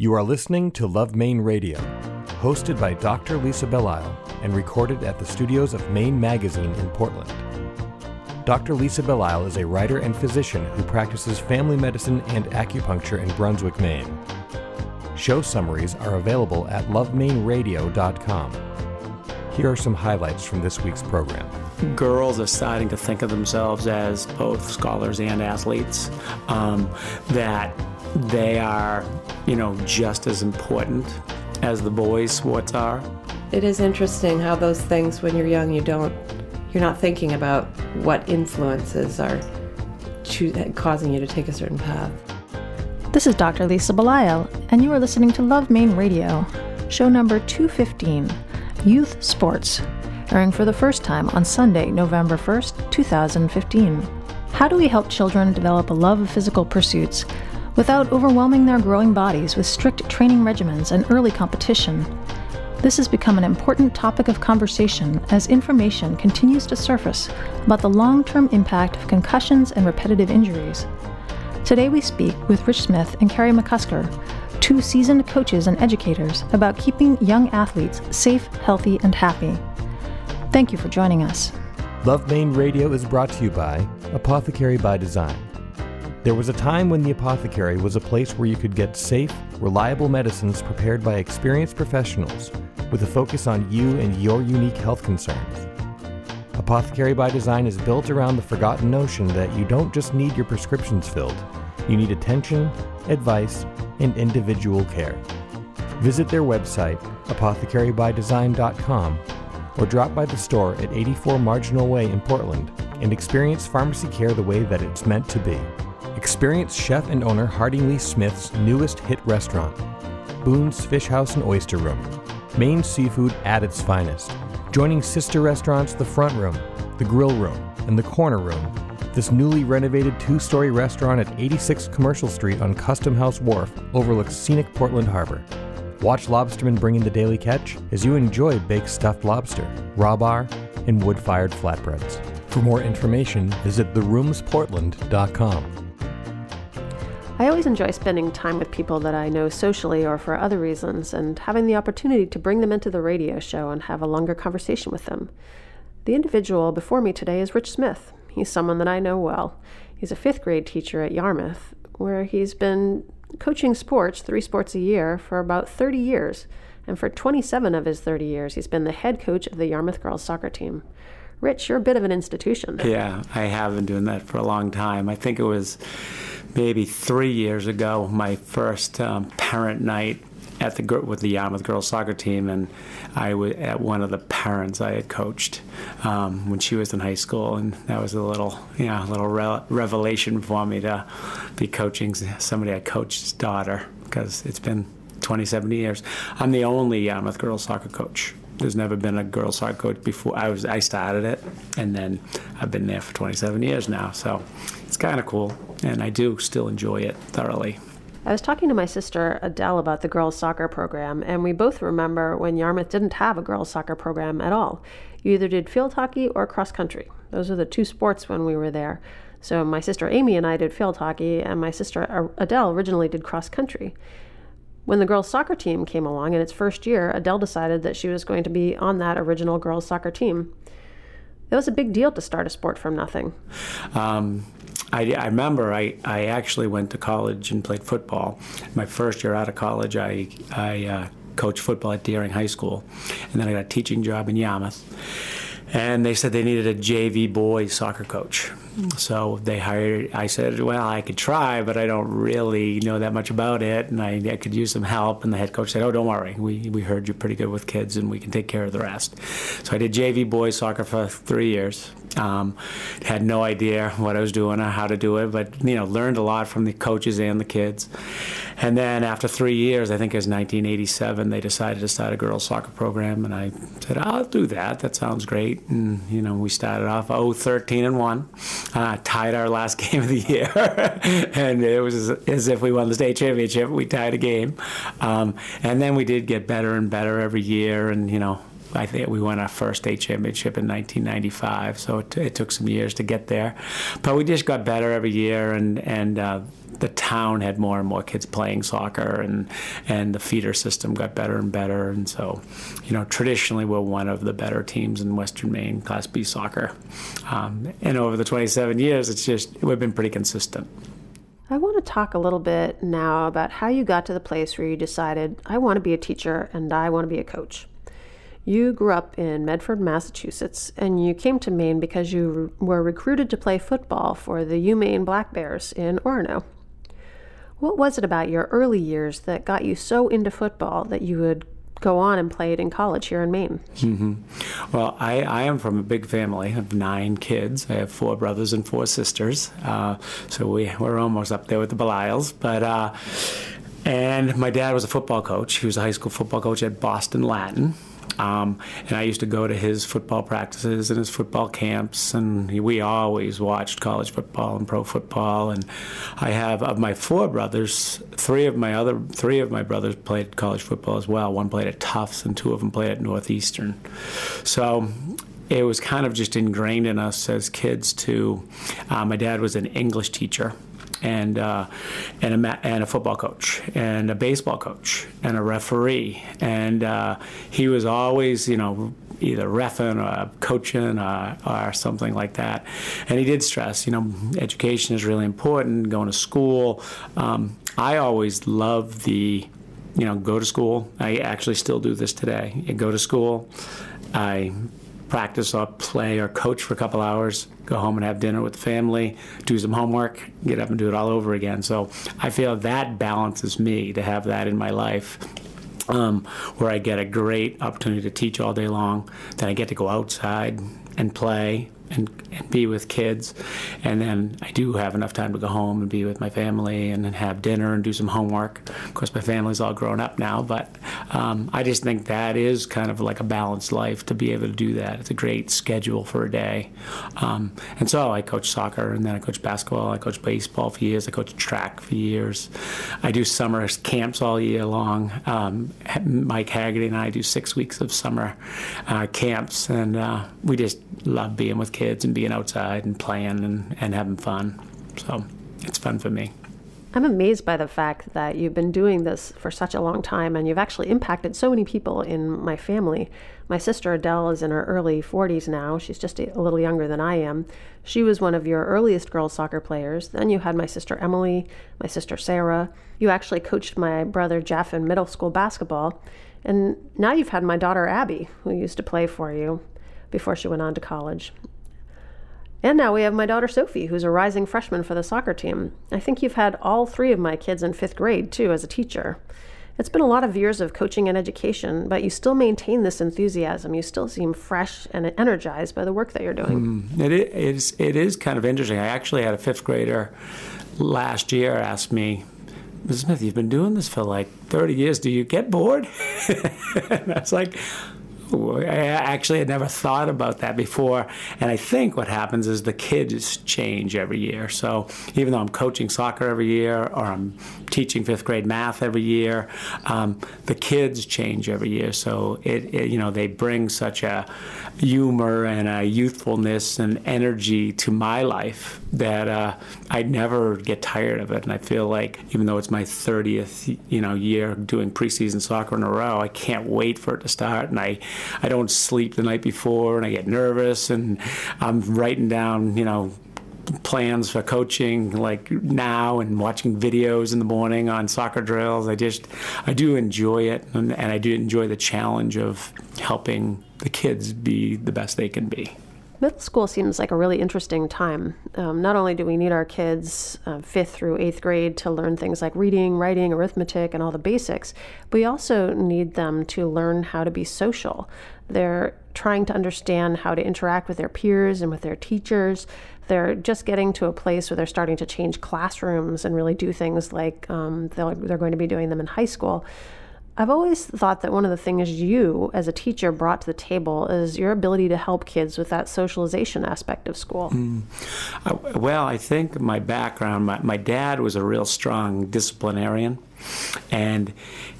You are listening to Love Maine Radio, hosted by Dr. Lisa Belisle and recorded at the studios of Maine Magazine in Portland. Dr. Lisa Belisle is a writer and physician who practices family medicine and acupuncture in Brunswick, Maine. Show summaries are available at lovemaineradio.com. Here are some highlights from this week's program. Girls are starting to think of themselves as both scholars and athletes. Um, that they are, you know, just as important as the boys' sports are. It is interesting how those things, when you're young, you don't, you're not thinking about what influences are causing you to take a certain path. This is Dr. Lisa Belisle, and you are listening to Love Maine Radio, show number 215, Youth Sports, airing for the first time on Sunday, November 1st, 2015. How do we help children develop a love of physical pursuits without overwhelming their growing bodies with strict training regimens and early competition. This has become an important topic of conversation as information continues to surface about the long term impact of concussions and repetitive injuries. Today we speak with Rich Smith and Carrie McCusker, two seasoned coaches and educators, about keeping young athletes safe, healthy, and happy. Thank you for joining us. Love Maine Radio is brought to you by Apothecary by Design. There was a time when the apothecary was a place where you could get safe, reliable medicines prepared by experienced professionals with a focus on you and your unique health concerns. Apothecary by Design is built around the forgotten notion that you don't just need your prescriptions filled, you need attention, advice, and individual care. Visit their website, apothecarybydesign.com, or drop by the store at 84 Marginal Way in Portland and experience pharmacy care the way that it's meant to be. Experience chef and owner Harding Lee Smith's newest hit restaurant, Boone's Fish House and Oyster Room, Maine seafood at its finest. Joining sister restaurants The Front Room, The Grill Room, and The Corner Room, this newly renovated two story restaurant at 86 Commercial Street on Custom House Wharf overlooks scenic Portland Harbor. Watch lobstermen bring in the daily catch as you enjoy baked stuffed lobster, raw bar, and wood fired flatbreads. For more information, visit theroomsportland.com. I always enjoy spending time with people that I know socially or for other reasons and having the opportunity to bring them into the radio show and have a longer conversation with them. The individual before me today is Rich Smith. He's someone that I know well. He's a fifth grade teacher at Yarmouth, where he's been coaching sports, three sports a year, for about 30 years. And for 27 of his 30 years, he's been the head coach of the Yarmouth girls soccer team. Rich, you're a bit of an institution. Yeah, I have been doing that for a long time. I think it was maybe three years ago, my first um, parent night at the with the Yarmouth girls soccer team, and I was at one of the parents I had coached um, when she was in high school, and that was a little, you know, a little re- revelation for me to be coaching somebody I coached daughter because it's been 27 years. I'm the only Yarmouth girls soccer coach. There's never been a girls soccer coach before. I was I started it, and then I've been there for 27 years now. So it's kind of cool, and I do still enjoy it thoroughly. I was talking to my sister Adele about the girls soccer program, and we both remember when Yarmouth didn't have a girls soccer program at all. You either did field hockey or cross country. Those are the two sports when we were there. So my sister Amy and I did field hockey, and my sister Adele originally did cross country. When the girls' soccer team came along in its first year, Adele decided that she was going to be on that original girls' soccer team. It was a big deal to start a sport from nothing. Um, I, I, remember I, I actually went to college and played football. My first year out of college, I, I uh, coached football at Deering High School, and then I got a teaching job in Yarmouth and they said they needed a JV boys soccer coach. So they hired. I said, "Well, I could try, but I don't really know that much about it, and I, I could use some help." And the head coach said, "Oh, don't worry. We we heard you're pretty good with kids, and we can take care of the rest." So I did JV boys soccer for three years. Um, had no idea what I was doing or how to do it, but you know, learned a lot from the coaches and the kids. And then after three years, I think it was 1987, they decided to start a girls soccer program, and I said, "I'll do that. That sounds great." And you know, we started off 0 13 and one, uh, tied our last game of the year, and it was as, if we won the state championship. We tied a game, um, and then we did get better and better every year, and you know I think we won our first state championship in 1995. So it, it, took some years to get there, but we just got better every year, and and uh, the town had more and more kids playing soccer, and and the feeder system got better and better, and so, you know, traditionally we're one of the better teams in Western Maine Class B soccer, um, and over the 27 years, it's just we've been pretty consistent. I want to talk a little bit now about how you got to the place where you decided, I want to be a teacher and I want to be a coach. You grew up in Medford, Massachusetts, and you came to Maine because you were recruited to play football for the UMaine Black Bears in Orono. What was it about your early years that got you so into football that you would go on and play it in college here in Maine? Mm-hmm. Well, I, I, am from a big family of nine kids. I have four brothers and four sisters. Uh, so we, we're almost up there with the Belisles. But, uh, and my dad was a football coach. He was a high school football coach at Boston Latin. Um, and I used to go to his football practices and his football camps, and we always watched college football and pro football. And I have of my four brothers, three of my other three of my brothers played college football as well. One played at Tufts, and two of them played at Northeastern. So it was kind of just ingrained in us as kids to. Uh, my dad was an English teacher and uh, and a ma- and a football coach and a baseball coach and a referee, and uh, he was always you know either refing or coaching or, or, something like that. And he did stress, you know, education is really important. Going to school. Um, I always love the you know, go to school. I actually still do this today. I go to school. I practice or play or coach for a couple hours, go home and have dinner with the family, do some homework, get up and do it all over again. So I feel that balances me to have that in my life. Um, where I get a great opportunity to teach all day long, then I get to go outside and play and, and, be with kids. And then I do have enough time to go home and be with my family and have dinner and do some homework. Of course, my family's all grown up now, but um, I just think that is kind of like a balanced life to be able to do that. It's a great schedule for a day. Um, and so I coach soccer and then I coach basketball, I coach baseball for years, I coach track for years. I do summer camps all year long. Um, Mike Haggerty and I do six weeks of summer uh, camps, and uh, we just love being with kids and being outside and playing and, and having fun. So it's fun for me. I'm amazed by the fact that you've been doing this for such a long time and you've actually impacted so many people in my family. My sister Adele is in her early 40s now. She's just a little younger than I am. She was one of your earliest girls soccer players. Then you had my sister Emily, my sister Sarah. You actually coached my brother Jeff in middle school basketball. And now you've had my daughter Abby, who used to play for you before she went on to college. And now we have my daughter Sophie, who's a rising freshman for the soccer team. I think you've had all three of my kids in fifth grade, too, as a teacher. It's been a lot of years of coaching and education, but you still maintain this enthusiasm. You still seem fresh and energized by the work that you're doing. Mm, it, is, it is kind of interesting. I actually had a fifth grader last year ask me, Ms. Smith, you've been doing this for like 30 years. Do you get bored? and I was like, I actually had never thought about that before. And I think what happens is the kids change every year. So even though I'm coaching soccer every year or I'm teaching fifth grade math every year, um, the kids change every year. So it, it, you know, they bring such a humor and a youthfulness and energy to my life that uh, I never get tired of it. And I feel like even though it's my 30th, you know, year doing preseason soccer in a row, I can't wait for it to start. And I I don't sleep the night before and I get nervous and I'm writing down, you know, plans for coaching like now and watching videos in the morning on soccer drills. I just I do enjoy it and, and I do enjoy the challenge of helping the kids be the best they can be. Middle school seems like a really interesting time. Um, not only do we need our kids uh, fifth through eighth grade to learn things like reading, writing, arithmetic, and all the basics, we also need them to learn how to be social. They're trying to understand how to interact with their peers and with their teachers. They're just getting to a place where they're starting to change classrooms and really do things like um, they're going to be doing them in high school. I've always thought that one of the things you, as a teacher, brought to the table is your ability to help kids with that socialization aspect of school. Mm. Well, I think my background, my, my dad was a real strong disciplinarian, and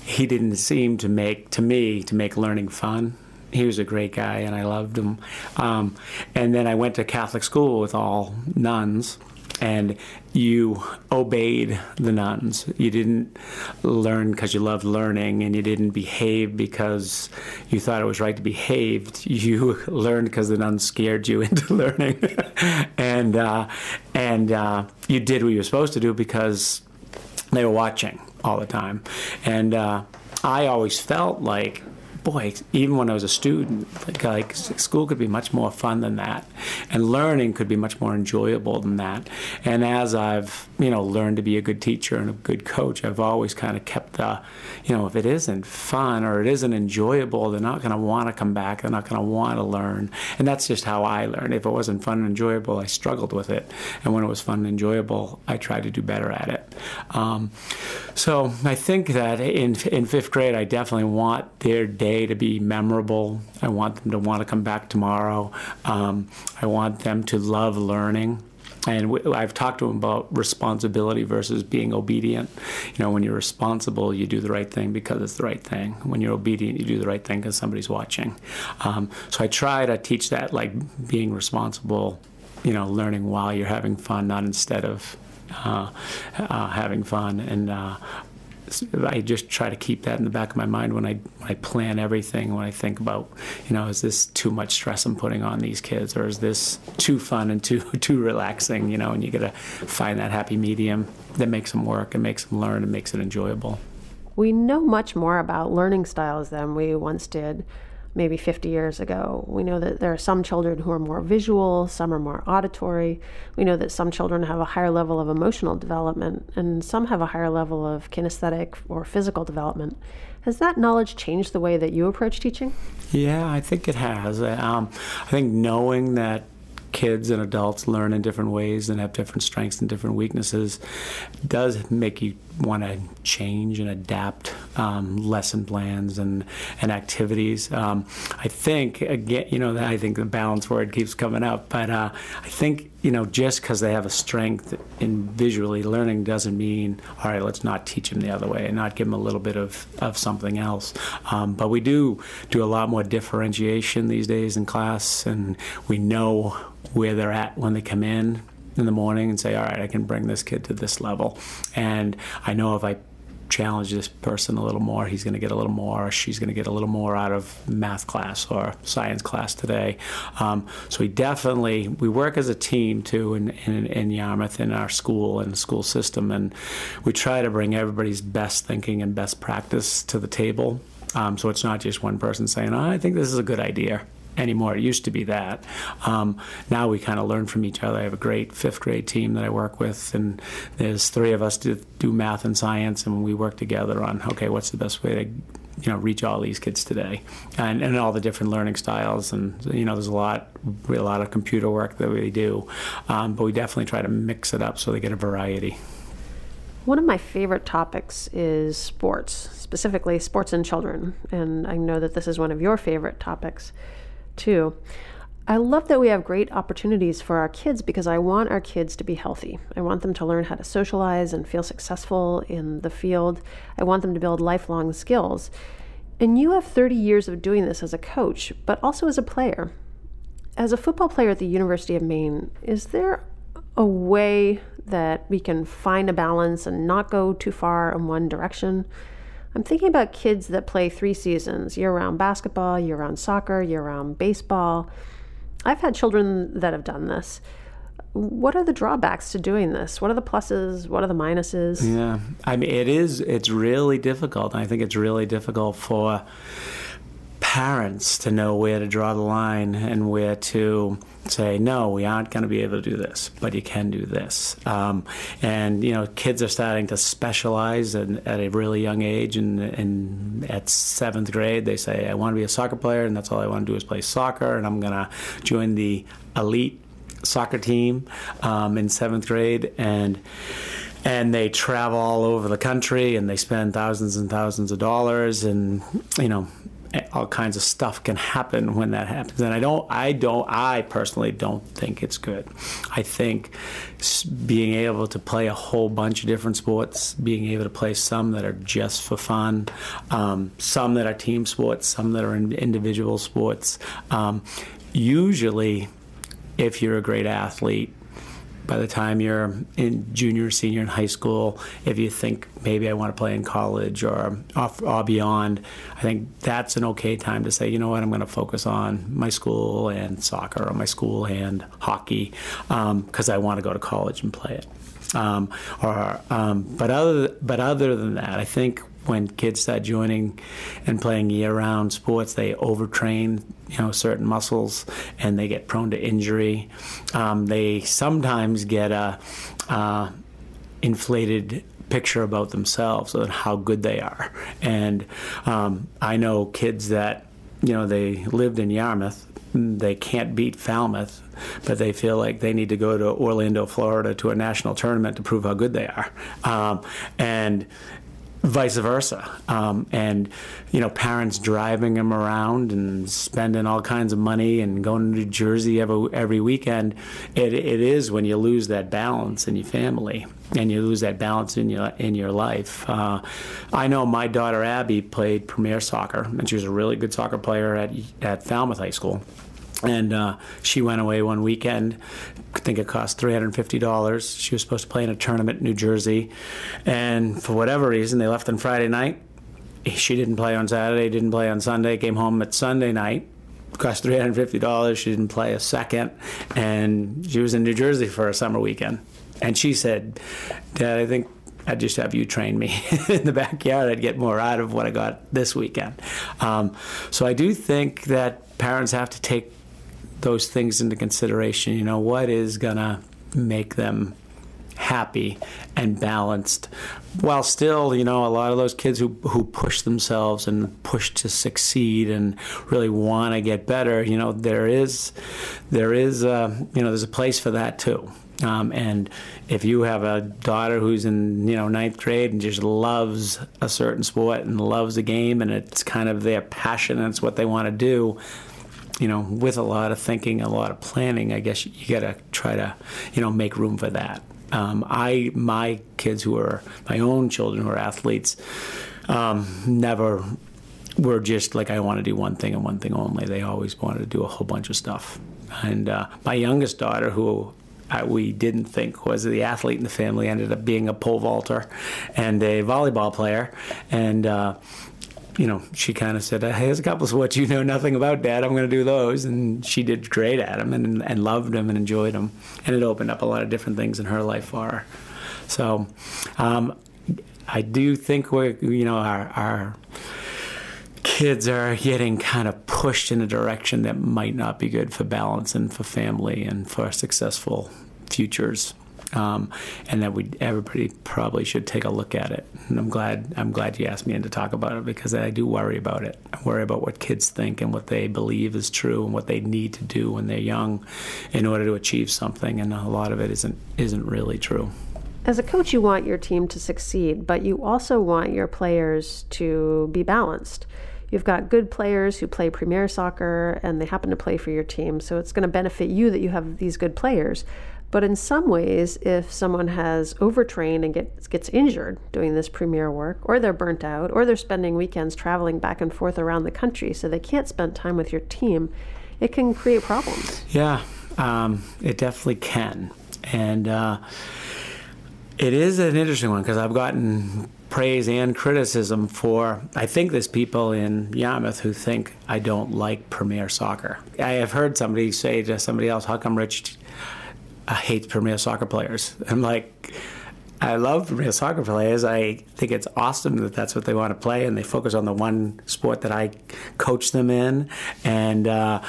he didn't seem to make, to me, to make learning fun he was a great guy, and I loved him. Um, and then I went to Catholic school with all nuns, and you obeyed the nuns. You didn't learn because you loved learning, and you didn't behave because you thought it was right to behave. You learned because the nuns scared you into learning, and uh, and uh, you did what you were supposed to do because they were watching all the time. And uh, I always felt like boy, even when I was a student, like, like, school could be much more fun than that, and learning could be much more enjoyable than that. And as I've you know learned to be a good teacher and a good coach, I've always kind of kept the, you know, if it isn't fun or it isn't enjoyable, they're not going to want to come back. They're not going to want to learn, and that's just how I learned. If it wasn't fun and enjoyable, I struggled with it, and when it was fun and enjoyable, I tried to do better at it. Um, so I think that in in fifth grade, I definitely want their day day to be memorable. I want them to want to come back tomorrow. Um, I want them to love learning. And I've talked to them about responsibility versus being obedient. You know, when you're responsible, you do the right thing because it's the right thing. When you're obedient, you do the right thing because somebody's watching. Um, so I try to teach that, like being responsible, you know, learning while you're having fun, not instead of uh, uh, having fun. And uh, I just try to keep that in the back of my mind when I when I plan everything. When I think about, you know, is this too much stress I'm putting on these kids, or is this too fun and too too relaxing? You know, and you got to find that happy medium that makes them work and makes them learn and makes it enjoyable. We know much more about learning styles than we once did maybe 50 years ago. We know that there are some children who are more visual, some are more auditory. We know that some children have a higher level of emotional development, and some have a higher level of kinesthetic or physical development. Has that knowledge changed the way that you approach teaching? Yeah, I think it has. Um, I think knowing that kids and adults learn in different ways and have different strengths and different weaknesses does make you want to change and adapt um, lesson plans and and activities. Um, I think again, you know, I think the balance word keeps coming up, but uh, I think you know, just because they have a strength in visually learning doesn't mean all right, let's not teach them the other way and not give them a little bit of of something else. Um, but we do do a lot more differentiation these days in class, and we know where they're at when they come in in the morning and say, all right, I can bring this kid to this level. And I know if I challenge this person a little more, he's going to get a little more, or she's going to get a little more out of math class or science class today. Um, so we definitely we work as a team too in, in, in Yarmouth in our school and school system, and we try to bring everybody's best thinking and best practice to the table. Um, so it's not just one person saying, oh, "I think this is a good idea." Anymore. It used to be that. Um, now we kind of learn from each other. I have a great fifth grade team that I work with, and there's three of us to do math and science, and we work together on okay, what's the best way to you know reach all these kids today, and, and all the different learning styles, and you know there's a lot a lot of computer work that we do, um, but we definitely try to mix it up so they get a variety. One of my favorite topics is sports, specifically sports and children, and I know that this is one of your favorite topics too. I love that we have great opportunities for our kids because I want our kids to be healthy. I want them to learn how to socialize and feel successful in the field. I want them to build lifelong skills. And you have 30 years of doing this as a coach, but also as a player. As a football player at the University of Maine, is there a way that we can find a balance and not go too far in one direction? I'm thinking about kids that play three seasons year round basketball, year round soccer, year round baseball. I've had children that have done this. What are the drawbacks to doing this? What are the pluses? What are the minuses? Yeah, I mean, it is, it's really difficult. I think it's really difficult for parents to know where to draw the line and where to say no we aren't going to be able to do this but you can do this. Um, and you know kids are starting to specialize in, at a really young age and, and at seventh grade they say i want to be a soccer player and that's all i want to do is play soccer and i'm going to join the elite soccer team um, in seventh grade. And and they travel all over the country and they spend thousands and thousands of dollars and you know all kinds of stuff can happen when that happens. And i don't i don't i personally don't think it's good. I think being able to play a whole bunch of different sports being able to play some that are just for fun um, some that are team sports some that are individual sports um, usually if you're a great athlete by the time you're in junior, senior in high school, if you think maybe I want to play in college or, or beyond, I think that's an okay time to say, you know what, I'm going to focus on my school and soccer or my school and hockey because um, I want to go to college and play it. Um, or, um, but other but other than that, I think when kids start joining and playing year-round sports, they overtrain, you know, certain muscles, and they get prone to injury. Um, they sometimes get a uh, inflated picture about themselves and how good they are. And um, I know kids that, you know, they lived in Yarmouth. They can't beat Falmouth, but they feel like they need to go to Orlando, Florida, to a national tournament to prove how good they are. Um, and vice versa. Um, and, you know, parents driving them around and spending all kinds of money and going to New Jersey every, every weekend. It, it is when you lose that balance in your family and you lose that balance in your in your life. Uh, I know my daughter Abby played premier soccer, and she was a really good soccer player at at Falmouth High School and uh, she went away one weekend. I think it cost three hundred and fifty dollars. She was supposed to play in a tournament in New Jersey, and for whatever reason, they left on Friday night. She didn't play on Saturday. Didn't play on Sunday. Came home at Sunday night. Cost three hundred and fifty dollars. She didn't play a second, and she was in New Jersey for a summer weekend. And she said, "Dad, I think I'd just have you train me in the backyard. I'd get more out of what I got this weekend. Um, so I do think that parents have to take those things into consideration. You know, what is going to make them happy and balanced while still you know a lot of those kids who who push themselves and push to succeed and really want to get better you know there is there is a, you know there's a place for that too um, and if you have a daughter who's in you know ninth grade and just loves a certain sport and loves a game and it's kind of their passion and it's what they want to do you know, with a lot of thinking, a lot of planning, I guess you got to try to, you know, make room for that. Um, I, my kids who are my own children who are athletes, um, never were just like I want to do one thing and one thing only. They always wanted to do a whole bunch of stuff. And uh, my youngest daughter, who I, we didn't think was the athlete in the family, ended up being a pole vaulter and a volleyball player. And uh, you know, she kind of said, "Hey, there's a couple of what you know nothing about, Dad. I'm going to do those." And she did great at them and and loved them and enjoyed them, and it opened up a lot of different things in her life for her. So, um, I do think we're, you know, our our kids are getting kind of pushed in a direction that might not be good for balance and for family and for successful futures um, and that we everybody probably should take a look at it. And I'm glad I'm glad you asked me in to talk about it because I do worry about it. I worry about what kids think and what they believe is true and what they need to do when they're young in order to achieve something, and a lot of it isn't isn't really true. As a coach, you want your team to succeed, but you also want your players to be balanced. You've got good players who play premier soccer and they happen to play for your team, so it's going to benefit you that you have these good players. But in some ways, if someone has overtrained and gets, gets injured doing this premier work, or they're burnt out, or they're spending weekends traveling back and forth around the country so they can't spend time with your team, it can create problems. Yeah, um, it definitely can. And uh, it is an interesting one because I've gotten praise and criticism for I think there's people in Yarmouth who think I don't like Premier Soccer. I have heard somebody say to somebody else, "How come Rich I hate Premier soccer players. I'm like, I love Premier soccer players. I think it's awesome that that's what they want to play, and they focus on the one sport that I coach them in. And uh,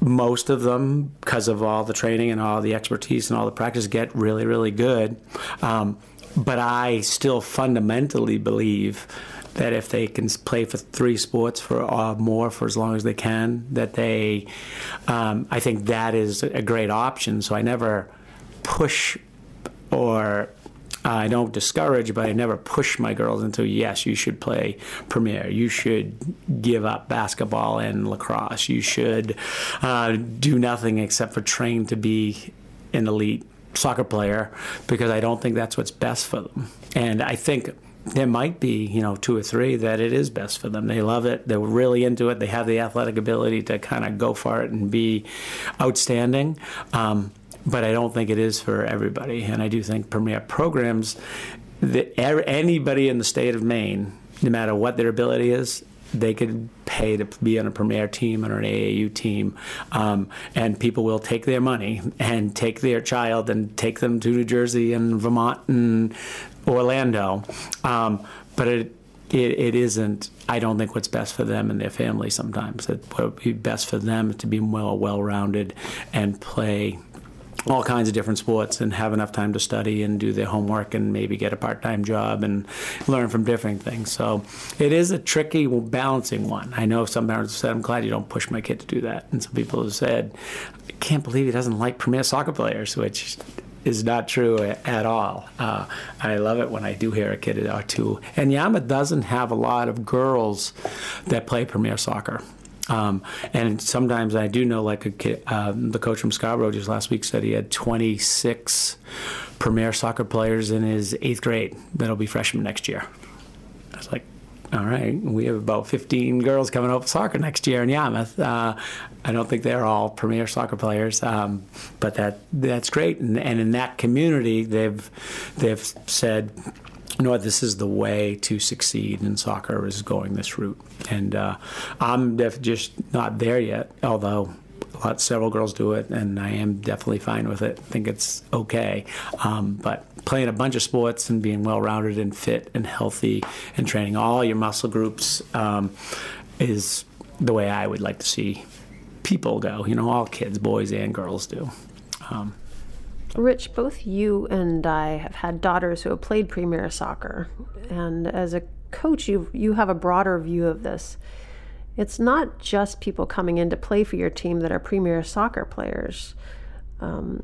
most of them, because of all the training and all the expertise and all the practice, get really, really good. Um, but I still fundamentally believe that if they can play for three sports for uh, more for as long as they can, that they, um, I think that is a great option. So I never push or I don't discourage, but I never push my girls into yes, you should play premier. You should give up basketball and lacrosse. You should uh, do nothing except for train to be an elite soccer player because I don't think that's what's best for them. And I think there might be, you know, two or three that it is best for them. They love it. They're really into it. They have the athletic ability to kind of go for it and be outstanding. Um, but I don't think it is for everybody. And I do think premier programs, that anybody in the state of Maine, no matter what their ability is, they could pay to be on a premier team or an AAU team, um, and people will take their money and take their child and take them to New Jersey and Vermont and Orlando. Um, but it, it, it isn't, I don't think, what's best for them and their family sometimes. It would be best for them to be well, well rounded and play all kinds of different sports and have enough time to study and do their homework and maybe get a part-time job and learn from different things. So it is a tricky balancing one. I know some parents have said, "I'm glad you don't push my kid to do that," and some people have said, "I can't believe he doesn't like premier soccer players," which is not true at all. Uh, I love it when I do hear a kid or two. And Yarmouth doesn't have a lot of girls that play premier soccer. Um, and sometimes I do know, like a kid, um, the coach from Scarborough just last week said he had 26 premier soccer players in his eighth grade that'll be freshmen next year. I was like, all right, we have about 15 girls coming up soccer next year in Yarmouth. Uh, I don't think they're all premier soccer players, um, but that that's great. And, and in that community, they've they've said you know this is the way to succeed in soccer is going this route. And uh, I'm def- just not there yet, although a lot, several girls do it, and I am definitely fine with it. I think it's okay. Um, but playing a bunch of sports and being well rounded and fit and healthy and training all your muscle groups um, is the way I would like to see people go. You know, all kids, boys and girls do. Um, Rich, both you and I have had daughters who have played premier soccer, and as a coach, you you have a broader view of this. It's not just people coming in to play for your team that are premier soccer players. Um,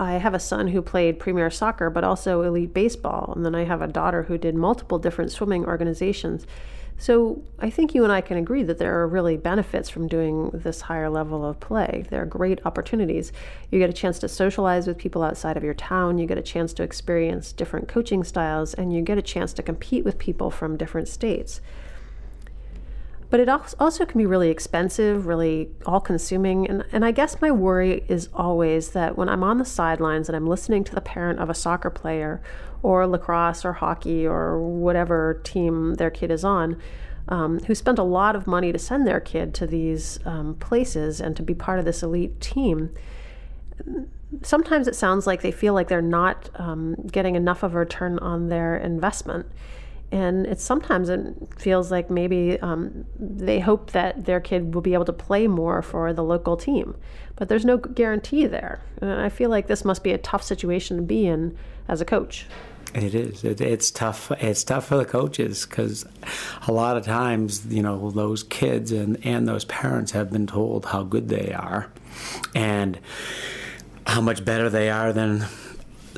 I have a son who played premier soccer, but also elite baseball, and then I have a daughter who did multiple different swimming organizations. So I think you and I can agree that there are really benefits from doing this higher level of play. There are great opportunities. You get a chance to socialize with people outside of your town, you get a chance to experience different coaching styles, and you get a chance to compete with people from different states. But it also can be really expensive, really all consuming. And, and I guess my worry is always that when I'm on the sidelines and I'm listening to the parent of a soccer player or lacrosse or hockey or whatever team their kid is on, um, who spent a lot of money to send their kid to these um, places and to be part of this elite team. Sometimes it sounds like they feel like they're not um, getting enough of a return on their investment and it's sometimes it feels like maybe um, they hope that their kid will be able to play more for the local team but there's no guarantee there and i feel like this must be a tough situation to be in as a coach it is. It, it's tough. It's tough for the coaches because a lot of times, you know, those kids and, and those parents have been told how good they are, and how much better they are than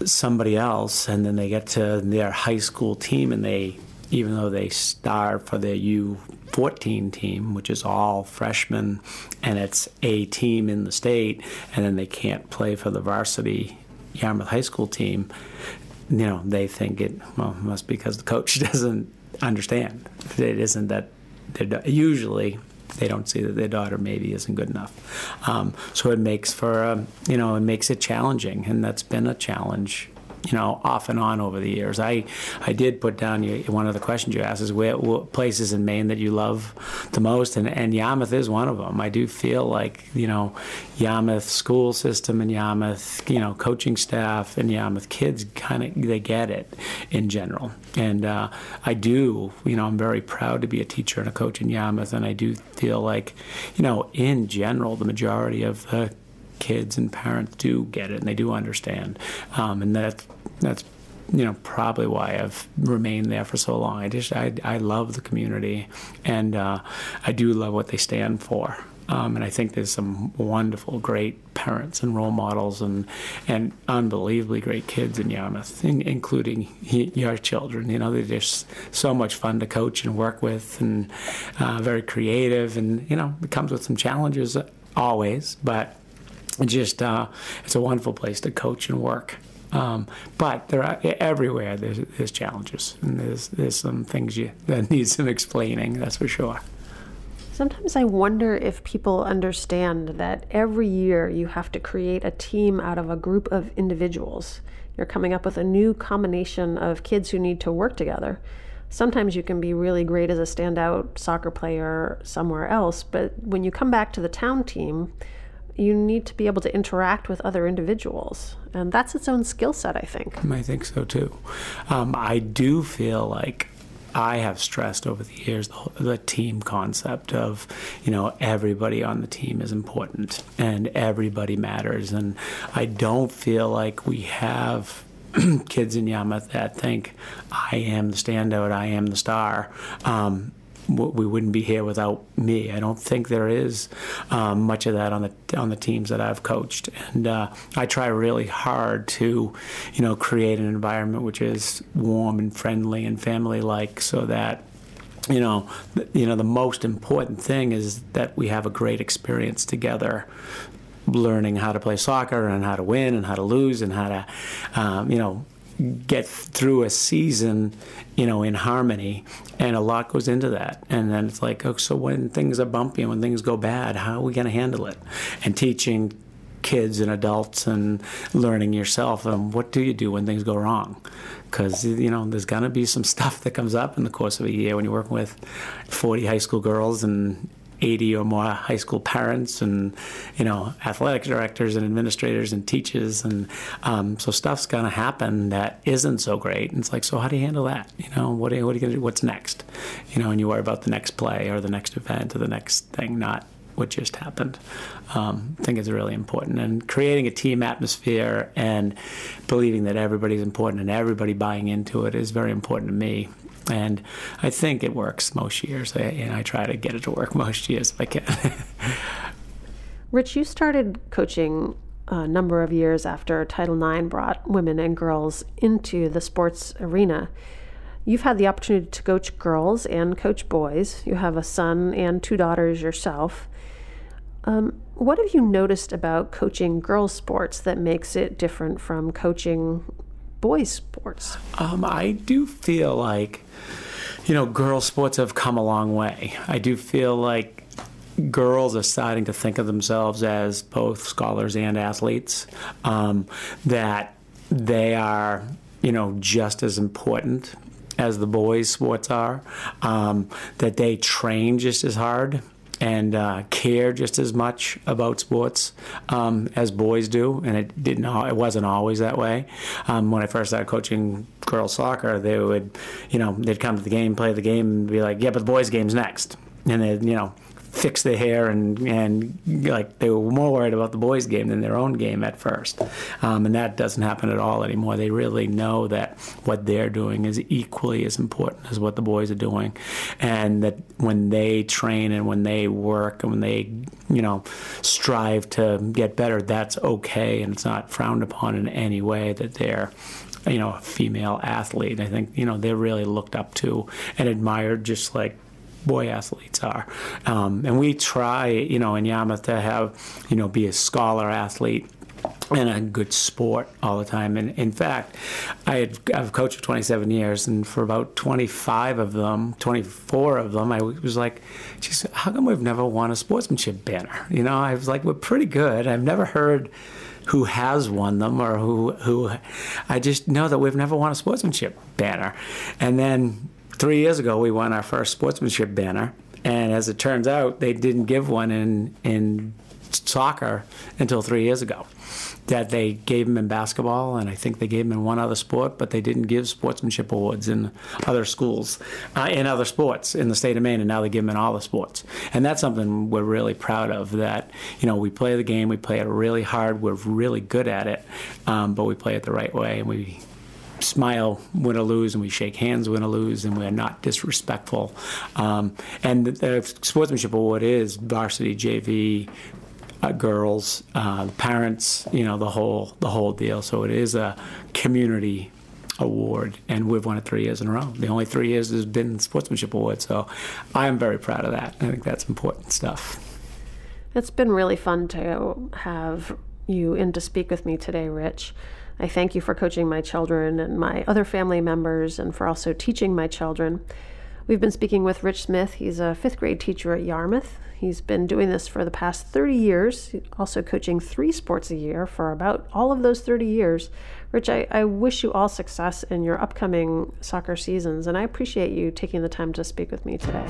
somebody else, and then they get to their high school team, and they, even though they start for their U14 team, which is all freshmen, and it's a team in the state, and then they can't play for the varsity Yarmouth High School team, you know, they think it well it must be because the coach doesn't understand. It isn't that usually they don't see that their daughter maybe isn't good enough. Um, so it makes for um, you know it makes it challenging, and that's been a challenge you know, off and on over the years. I, I did put down one of the questions you asked is where places in Maine that you love the most, and, and Yarmouth is one of them. I do feel like you know, Yarmouth school system and Yarmouth, you know, coaching staff and Yarmouth kids kind of they get it in general, and uh, I do. You know, I'm very proud to be a teacher and a coach in Yarmouth, and I do feel like, you know, in general, the majority of the kids and parents do get it and they do understand, um, and that that's you know probably why I've remained there for so long. I just I, I love the community and uh, I do love what they stand for. Um, and I think there's some wonderful, great parents and role models and and unbelievably great kids in Yarmouth, in, including your children. You know, they're just so much fun to coach and work with, and uh, very creative. And you know, it comes with some challenges always, but just uh, it's a wonderful place to coach and work. Um, but there are everywhere there's, there's challenges and there's there's some things you that need some explaining. That's for sure. Sometimes I wonder if people understand that every year you have to create a team out of a group of individuals. You're coming up with a new combination of kids who need to work together. Sometimes you can be really great as a standout soccer player somewhere else, but when you come back to the town team, you need to be able to interact with other individuals. And that's its own skill set, I think. I think so too. Um, I do feel like I have stressed over the years the, the, team concept of, you know, everybody on the team is important and everybody matters. And I don't feel like we have kids in Yarmouth that think I am the standout, I am the star. Um, we wouldn't be here without me. I don't think there is um, much of that on the on the teams that I've coached, and uh, I try really hard to, you know, create an environment which is warm and friendly and family-like, so that you know, you know, the most important thing is that we have a great experience together learning how to play soccer and how to win and how to lose and how to, um, you know, get through a season, you know, in harmony, and a lot goes into that. And then it's like, oh, so when things are bumpy and when things go bad, how are we going to handle it? And teaching kids and adults and learning yourself and what do you do when things go wrong because you know there's going to be some stuff that comes up in the course of a year when you're working with 40 high school girls and 80 or more high school parents and you know athletic directors and administrators and teachers and um, so stuff's going to happen that isn't so great and it's like so how do you handle that you know what are, what are you going to do what's next you know and you worry about the next play or the next event or the next thing not what just happened. Um, I think it's really important. And creating a team atmosphere and believing that everybody's important and everybody buying into it is very important to me. And I think it works most years. And I try to get it to work most years if I can. Rich, you started coaching a number of years after Title IX brought women and girls into the sports arena. You've had the opportunity to coach girls and coach boys. You have a son and two daughters yourself. Um, what have you noticed about coaching girls' sports that makes it different from coaching boys' sports? Um, I do feel like, you know, girls' sports have come a long way. I do feel like girls are starting to think of themselves as both scholars and athletes, um, that they are, you know, just as important as the boys' sports are, um, that they train just as hard and uh, care just as much about sports um, as boys do, and it didn't. It wasn't always that way. Um, when I first started coaching girls soccer, they would, you know, they'd come to the game, play the game, and be like, "Yeah, but the boys' game's next," and then you know, fix their hair and and like they were more worried about the boys' game than their own game at first, um, and that doesn't happen at all anymore. They really know that what they're doing is equally as important as what the boys are doing, and that when they train and when they work and when they you know strive to get better, that's okay and it's not frowned upon in any way that they're you know, a female athlete. I think, you know, they're really looked up to and admired just like boy athletes are. Um, and we try, you know, in Yarmouth to have, you know, be a scholar athlete and a good sport all the time. And in fact, I had, I've coached for 27 years, and for about 25 of them, 24 of them, I was like, "Geez, how come we've never won a sportsmanship banner?" You know, I was like, "We're pretty good." I've never heard who has won them or who who. I just know that we've never won a sportsmanship banner, and then three years ago, we won our first sportsmanship banner, and as it turns out, they didn't give one in in soccer until three years ago. That they gave them in basketball, and I think they gave them in one other sport, but they didn't give sportsmanship awards in other schools, uh, in other sports in the state of Maine, and now they give them in all the sports. And that's something we're really proud of. That you know we play the game, we play it really hard, we're really good at it, um, but we play it the right way, and we smile, win or lose, and we shake hands, win or lose, and we're not disrespectful. Um, and the, the, sportsmanship award is varsity, JV, uh, girls, uh, parents, you know, the whole the whole deal. So it is a community award, and we've won it three years in a row. The only three years has been sportsmanship award. So I am very proud of that. I think that's important stuff. It's been really fun to have you in to speak with me today, Rich. I thank you for coaching my children and my other family members and for also teaching my children. We've been speaking with Rich Smith. He's a fifth grade teacher at Yarmouth. He's been doing this for the past 30 years, also coaching three sports a year for about all of those 30 years. Rich, I, I wish you all success in your upcoming soccer seasons, and I appreciate you taking the time to speak with me today.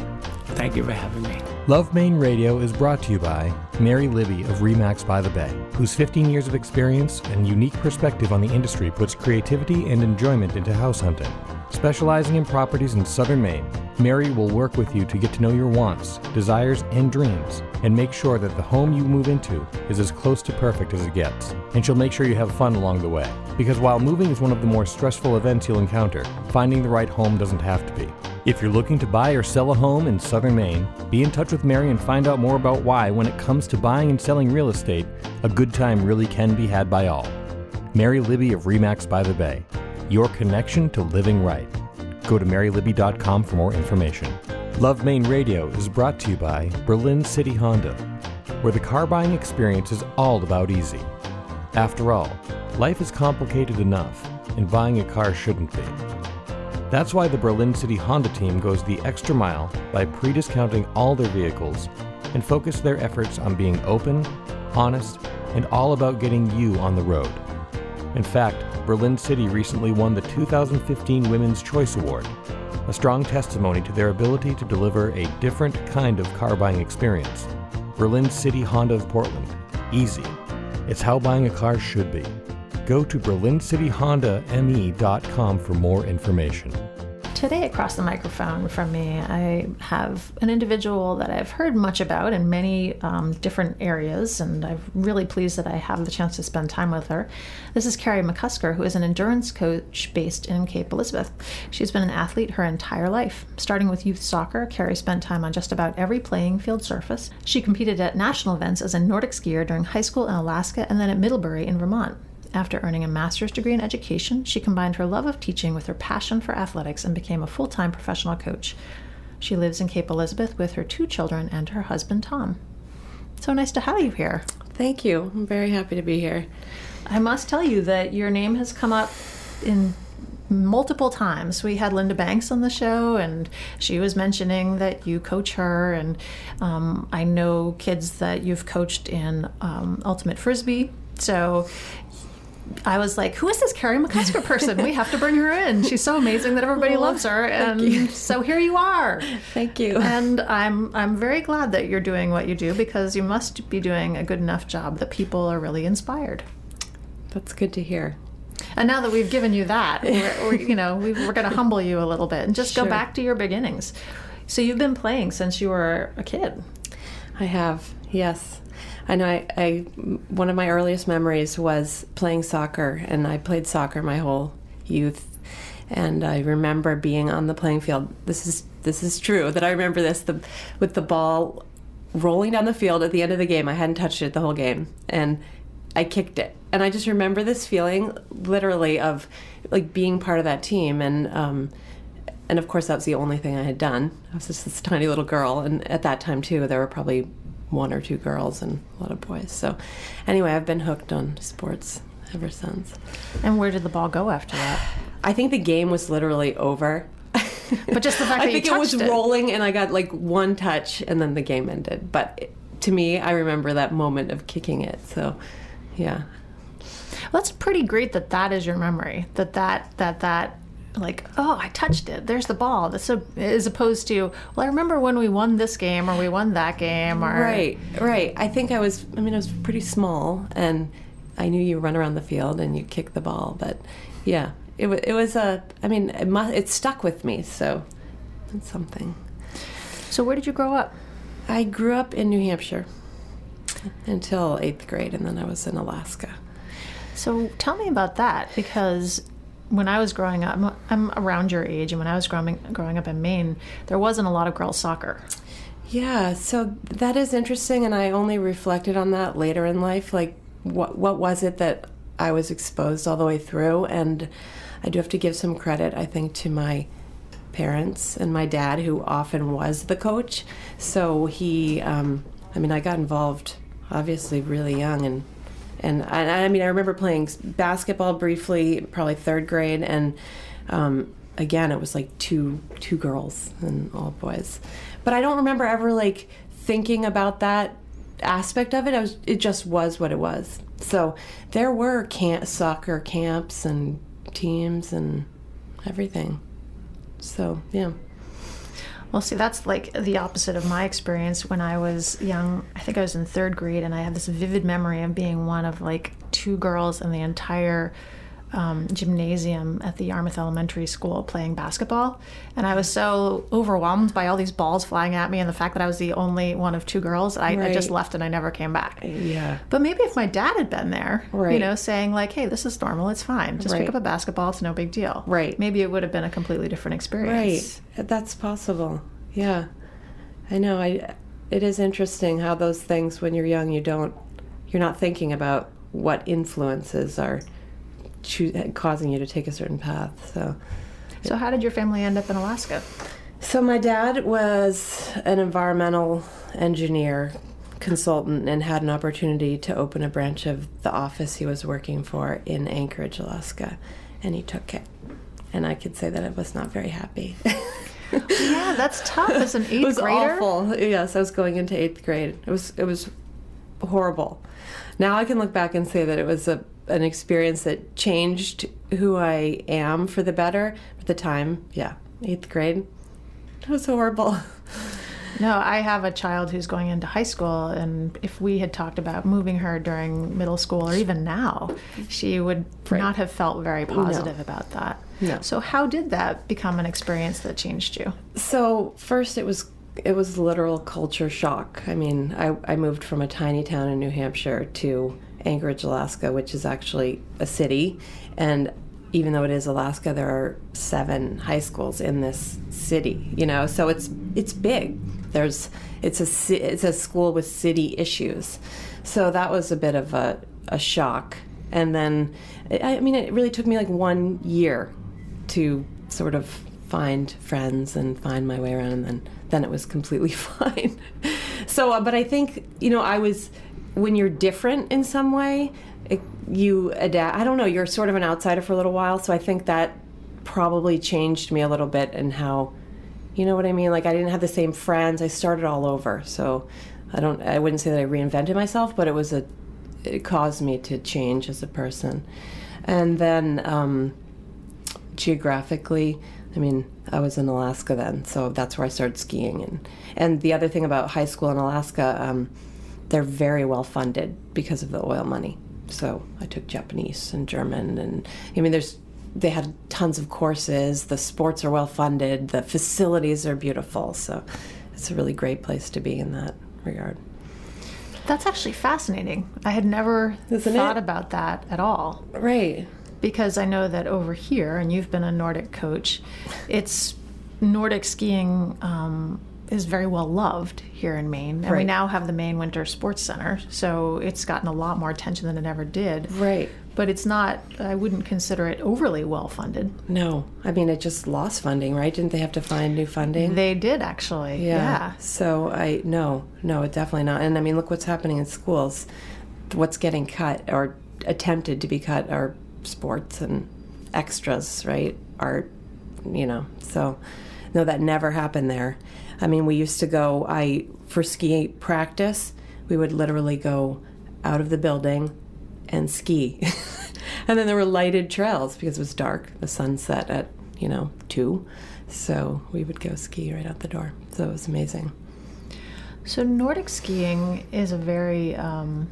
Thank you for having me. Love Maine Radio is brought to you by Mary Libby of RE/MAX by the Bay, whose 15 years of experience and unique perspective on the industry puts creativity and enjoyment into house hunting. Specializing in properties in southern Maine, Mary will work with you to get to know your wants, desires, and dreams, and make sure that the home you move into is as close to perfect as it gets. And she'll make sure you have fun along the way. Because while moving is one of the more stressful events you'll encounter, finding the right home doesn't have to be. If you're looking to buy or sell a home in southern Maine, be in touch with Mary and find out more about why, when it comes to buying and selling real estate, a good time really can be had by all. Mary Libby of RE/MAX by the Bay your connection to living right. Go to marylibby.com for more information. Love Maine Radio is brought to you by Berlin City Honda, where the car buying experience is all about easy. After all, life is complicated enough, and buying a car shouldn't be. That's why the Berlin City Honda team goes the extra mile by pre discounting all their vehicles and focus their efforts on being open, honest, and all about getting you on the road. In fact, Berlin City recently won the 2015 Women's Choice Award, a strong testimony to their ability to deliver a different kind of car buying experience. Berlin City Honda of Portland. Easy. It's how buying a car should be. Go to berlincityhondame.com for more information. Today, across the microphone from me, I have an individual that I've heard much about in many um, different areas, and I'm really pleased that I have the chance to spend time with her. This is Carrie McCusker, who is an endurance coach based in Cape Elizabeth. She's been an athlete her entire life. Starting with youth soccer, Carrie spent time on just about every playing field surface. She competed at national events as a Nordic skier during high school in Alaska and then at Middlebury in Vermont. After earning a master's degree in education, she combined her love of teaching with her passion for athletics and became a full time professional coach. She lives in Cape Elizabeth with her two children and her husband, Tom. So nice to have you here. Thank you. I'm very happy to be here. I must tell you that your name has come up in multiple times. We had Linda Banks on the show, and she was mentioning that you coach her. And um, I know kids that you've coached in um, Ultimate Frisbee. So I was like, who is this Carrie McCusker person? we have to bring her in. She's so amazing that everybody well, loves her. And so here you are. Thank you. And I'm I'm very glad that you're doing what you do because you must be doing a good enough job that people are really inspired. That's good to hear. And now that we've given you that, we're, we're you know, we are going to humble you a little bit and just sure. go back to your beginnings. So you've been playing since you were a kid. I have, yes. I know I, I one of my earliest memories was playing soccer, and I played soccer my whole youth. And I remember being on the playing field. This is this is true that I remember this the with the ball rolling down the field at the end of the game. I hadn't touched it the whole game, and I kicked it. And I just remember this feeling, literally, of like being part of that team. And um, and of course, that was the only thing I had done. I was just this tiny little girl, and at that time too, there were probably one or two girls and a lot of boys. So, anyway, I've been hooked on sports ever since. And where did the ball go after that? I think the game was literally over. But just the fact that I think it was it. rolling, and I got like one touch, and then the game ended. But it, to me, I remember that moment of kicking it. So, yeah. Well, that's pretty great that that is your memory. That that that that like, oh, I touched it. There's the ball. That's so as opposed to, well, I remember when we won this game or we won that game or right, right. I think I was. I mean, I was pretty small, and I knew you run around the field and you kick the ball, but yeah, it was. It was a. I mean, it must. It stuck with me, so it's something. So, where did you grow up? I grew up in New Hampshire until eighth grade, and then I was in Alaska. So, tell me about that because when I was growing up, I'm, I'm around your age, and when I was growing growing up in Maine, there wasn't a lot of girls soccer. Yeah, so that is interesting, and I only reflected on that later in life. Like, what what was it that I was exposed all the way through? And I do have to give some credit, I think, to my parents and my dad, who often was the coach. So he, um, I mean, I got involved obviously really young, and and I, I mean, I remember playing basketball briefly, probably third grade, and um, again, it was like two two girls and all boys. But I don't remember ever like thinking about that aspect of it. I was it just was what it was. So there were camp, soccer camps and teams and everything. So yeah. Well, see, that's like the opposite of my experience when I was young. I think I was in third grade, and I have this vivid memory of being one of like two girls in the entire um, gymnasium at the Yarmouth Elementary School playing basketball. And I was so overwhelmed by all these balls flying at me and the fact that I was the only one of two girls. I, Right. I just left and I never came back. Yeah. But maybe if my dad had been there, right. you know, saying like, "Hey, this is normal. It's fine. Just pick up a basketball. It's no big deal." Right. Maybe it would have been a completely different experience. Right. That's possible. Yeah. I know. I. It is interesting how those things, when you're young, you don't, you're not thinking about what influences are choo- causing you to take a certain path. So. So, how did your family end up in Alaska? So my dad was an environmental engineer consultant and had an opportunity to open a branch of the office he was working for in Anchorage, Alaska, and he took it. And I could say that I was not very happy. Yeah, that's tough as an eighth it was grader. awful. Yes, I was going into eighth grade. It was it was horrible. Now I can look back and say that it was a an experience that changed who I am for the better. At the time, yeah, eighth grade, it was horrible. No, I have a child who's going into high school, and if we had talked about moving her during middle school or even now, she would Right. not have felt very positive about that. No. So, how did that become an experience that changed you? So first, it was it was literal culture shock. I mean, I, I moved from a tiny town in New Hampshire to Anchorage, Alaska, which is actually a city, and even though it is Alaska, there are seven high schools in this city. You know, so it's it's big. There's it's a it's a school with city issues, so that was a bit of a, a shock. And then, I mean, it really took me like one year to sort of find friends and find my way around and then then it was completely fine so uh, but i think you know i was when you're different in some way it, you adapt i don't know you're sort of an outsider for a little while so i think that probably changed me a little bit and how you know what i mean? Like i didn't have the same friends i started all over so i don't i wouldn't say that i reinvented myself but it was a it caused me to change as a person. And then um, geographically i mean i was in alaska then so that's where i started skiing and and the other thing about high school in alaska um, they're very well funded because of the oil money so i took japanese and german and i mean there's they had tons of courses the sports are well funded the facilities are beautiful so it's a really great place to be in that regard That's actually fascinating. I had never Isn't thought it? about that at all. right because I know that over here, and you've been a Nordic coach, it's Nordic skiing um, is very well loved here in Maine, and we now have the Maine Winter Sports Center, so it's gotten a lot more attention than it ever did. right But it's not. I wouldn't consider it overly well funded. no i mean it just lost funding right didn't they have to find new funding They did actually. Yeah. So I no, no, it definitely not. And I mean, look what's happening in schools. What's getting cut or attempted to be cut are sports and extras, right? Art, you know. So no, that never happened there. I mean, we used to go. I for ski practice, we would literally go out of the building and ski. and then there were lighted trails because it was dark. The sun set at, you know, two. So we would go ski right out the door. So it was amazing. So Nordic skiing is a very um,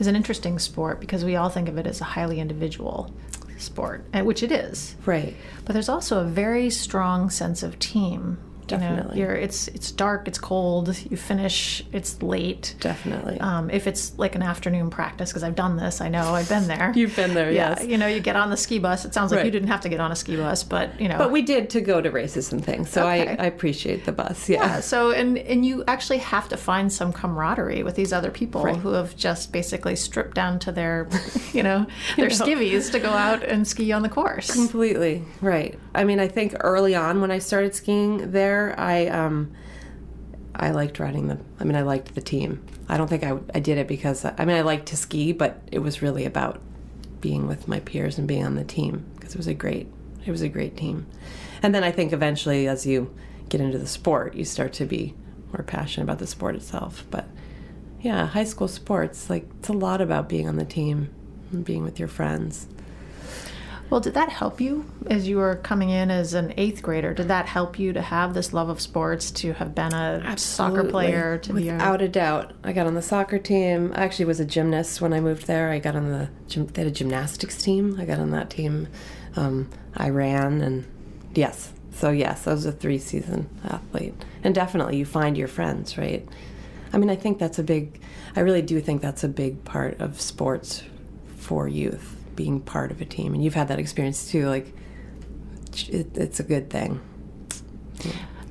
is an interesting sport because we all think of it as a highly individual sport, which it is. Right. But there's also a very strong sense of team You know, Definitely. you're it's it's dark, it's cold. You finish, it's late. Definitely. Um, if it's like an afternoon practice, because I've done this, I know I've been there. You've been there, yeah. yes. You know, you get on the ski bus. It sounds like you didn't have to get on a ski bus, but you know. but we did to go to races and things, so Okay. I, I appreciate the bus. Yeah. Yeah, so and and you actually have to find some camaraderie with these other people Right. who have just basically stripped down to their, you know, their know. skivvies to go out and ski on the course. Completely right. I mean, I think early on when I started skiing there, I um, I liked riding the. I mean, I liked the team. I don't think I I did it because I mean I liked to ski, but it was really about being with my peers and being on the team because it was a great it was a great team. And then I think eventually, as you get into the sport, you start to be more passionate about the sport itself. But yeah, high school sports like it's a lot about being on the team and being with your friends. Well, did that help you as you were coming in as an eighth grader? Did that help you to have this love of sports, to have been a soccer player, to be a without a doubt. I got on the soccer team. I actually was a gymnast when I moved there. I got on the gym. They had a gymnastics team. I got on that team. Um, I ran and yes. So yes, I was a three-season athlete, and definitely you find your friends, right? I mean, I think that's a big. I really do think that's a big part of sports for youth, being part of a team, and you've had that experience too. Like, it, it's a good thing.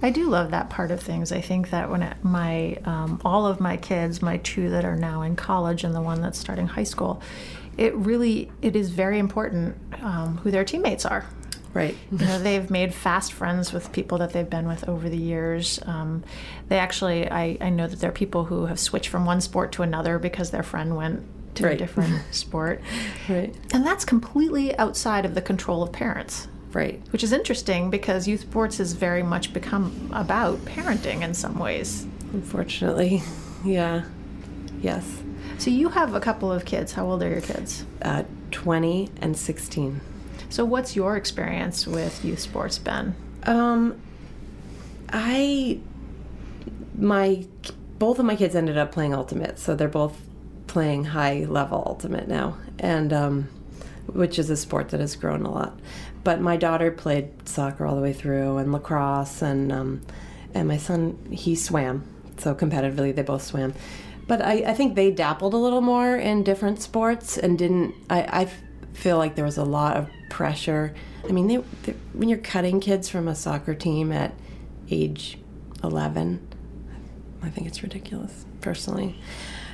I do love that part of things. I think that when it, my um, all of my kids, my two that are now in college and the one that's starting high school, it really it is very important um, who their teammates are. Right. You know, they've made fast friends with people that they've been with over the years. Um, they actually, I, I know that there are people who have switched from one sport to another because their friend went to a different sport. Right. And that's completely outside of the control of parents Right. which is interesting because youth sports has very much become about parenting in some ways. Unfortunately, yeah, yes. So you have a couple of kids. How old are your kids? Uh, 20 and 16. So what's your experience with youth sports been? Um, I, my, both of my kids ended up playing ultimate, so they're both playing high level ultimate now, and um, which is a sport that has grown a lot. But my daughter played soccer all the way through, and lacrosse, and um, and my son he swam, so competitively they both swam. But I, I think they dappled a little more in different sports and didn't. I feel like there was a lot of pressure. I mean, they, they, when you're cutting kids from a soccer team at age 11, I think it's ridiculous, personally.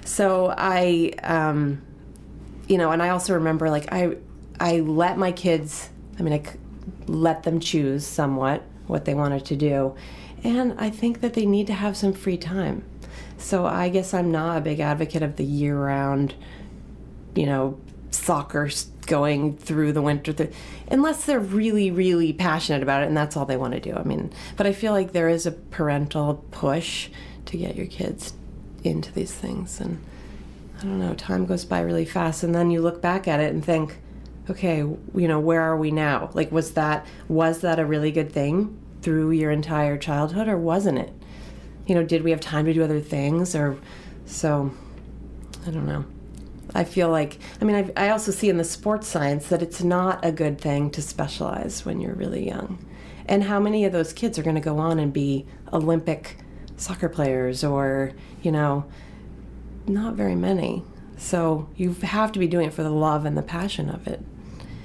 So I, um, you know, and I also remember like I, I let my kids. I mean, I let them choose somewhat what they wanted to do, and I think that they need to have some free time. So I guess I'm not a big advocate of the year-round, you know, soccer going through the winter, unless they're really, really passionate about it and that's all they want to do. I mean, but I feel like there is a parental push to get your kids into these things, and I don't know, time goes by really fast, and then you look back at it and think, okay, you know, where are we now? Like, was that was that a really good thing through your entire childhood, or wasn't it? You know, did we have time to do other things, or so? I don't know. I feel like, I mean, I, I also see in the sports science that it's not a good thing to specialize when you're really young. And how many of those kids are going to go on and be Olympic soccer players or, you know, not very many. So you have to be doing it for the love and the passion of it.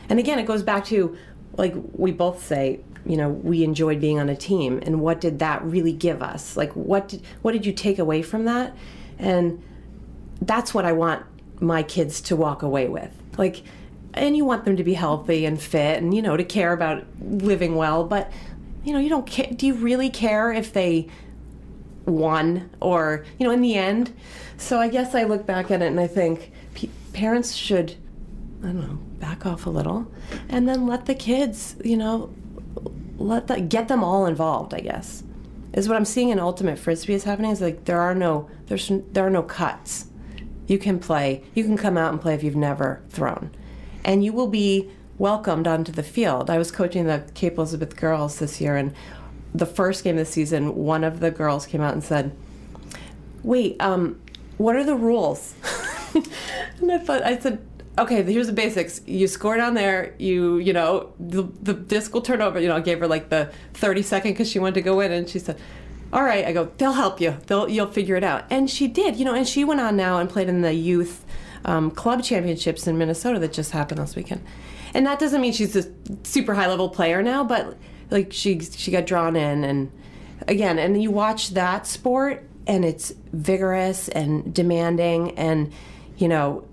And again, it goes back to like we both say, you know, we enjoyed being on a team and what did that really give us? Like what did, what did you take away from that? And that's what I want my kids to walk away with. Like and you want them to be healthy and fit and you know to care about living well, but you know, you don't care do you really care if they won or you know in the end. So i guess i look back at it and i think p- parents should i don't know back off a little and then let the kids you know let the, get them all involved i guess is what i'm seeing in ultimate frisbee is happening is like there are no there's there are no cuts. You can play you can come out and play if you've never thrown. And you will be welcomed onto the field. I was coaching the cape elizabeth girls this year and the first game of the season, one of the girls came out and said, "Wait, um, what are the rules?" and I thought, I said, okay, here's the basics. You score down there, you, you know, the, the disc will turn over. You know, I gave her like the 30 second because she wanted to go in and she said, all right, I go, they'll help you. They'll, you'll figure it out. And she did, you know, and she went on now and played in the youth um, club championships in Minnesota that just happened last weekend. And that doesn't mean she's a super high level player now, but like she, she got drawn in and again, and you watch that sport and it's vigorous and demanding and, you know,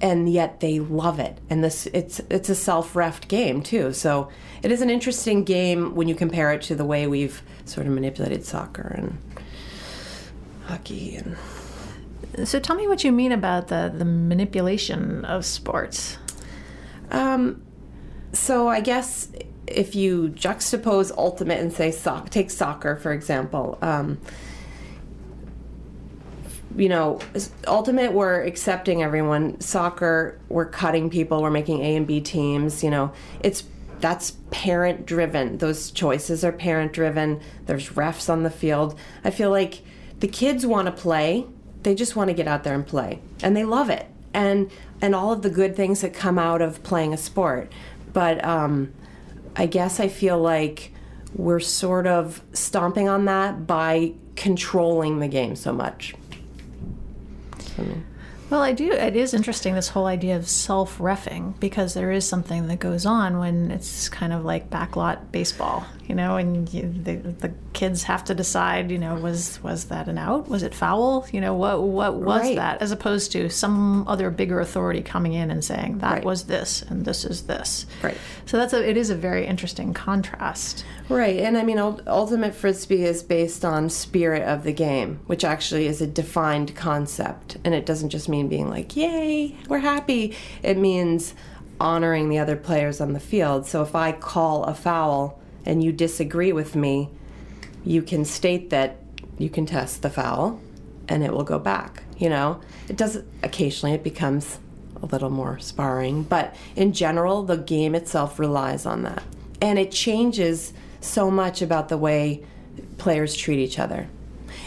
and yet they love it. And this it's it's a self-ref game too. So it is an interesting game when you compare it to the way we've sort of manipulated soccer and hockey and So tell me what you mean about the, the manipulation of sports. Um, so I guess if you juxtapose ultimate and say take soccer for example, um, you know, ultimate we're accepting everyone. Soccer we're cutting people. We're making A and B teams. You know, it's that's parent driven. Those choices are parent driven. There's refs on the field. I feel like the kids want to play. They just want to get out there and play, and they love it. And and all of the good things that come out of playing a sport. But um, I guess I feel like we're sort of stomping on that by controlling the game so much. Well, I do. It is interesting this whole idea of self refing because there is something that goes on when it's kind of like backlot baseball, you know, and the, the kids have to decide, you know, was was that an out? Was it foul? You know, what what was Right. that? As opposed to some other bigger authority coming in and saying that Right. was this and this is this. Right. So that's a it is a very interesting contrast. Right, and I mean, ultimate frisbee is based on spirit of the game, which actually is a defined concept, and it doesn't just mean being like, "Yay, we're happy." It means honoring the other players on the field. So if I call a foul and you disagree with me, you can state that you can test the foul, and it will go back. You know, it does occasionally it becomes a little more sparring, but in general, the game itself relies on that, and it changes so much about the way players treat each other.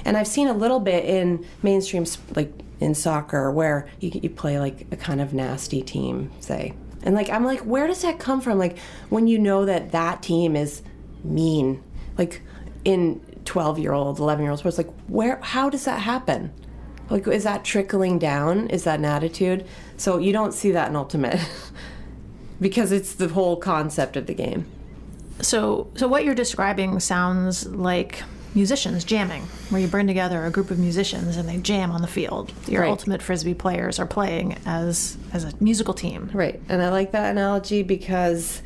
And I've seen a little bit in mainstream, like in soccer, where you, you play like a kind of nasty team, say. And like, I'm like, where does that come from? Like, when you know that that team is mean, like in 12 year olds, 11 year olds, where it's like, where, how does that happen? Like, is that trickling down? Is that an attitude? So you don't see that in Ultimate because it's the whole concept of the game. So, so what you're describing sounds like musicians jamming, where you bring together a group of musicians and they jam on the field. Your Right. ultimate frisbee players are playing as as a musical team. Right. And I like that analogy because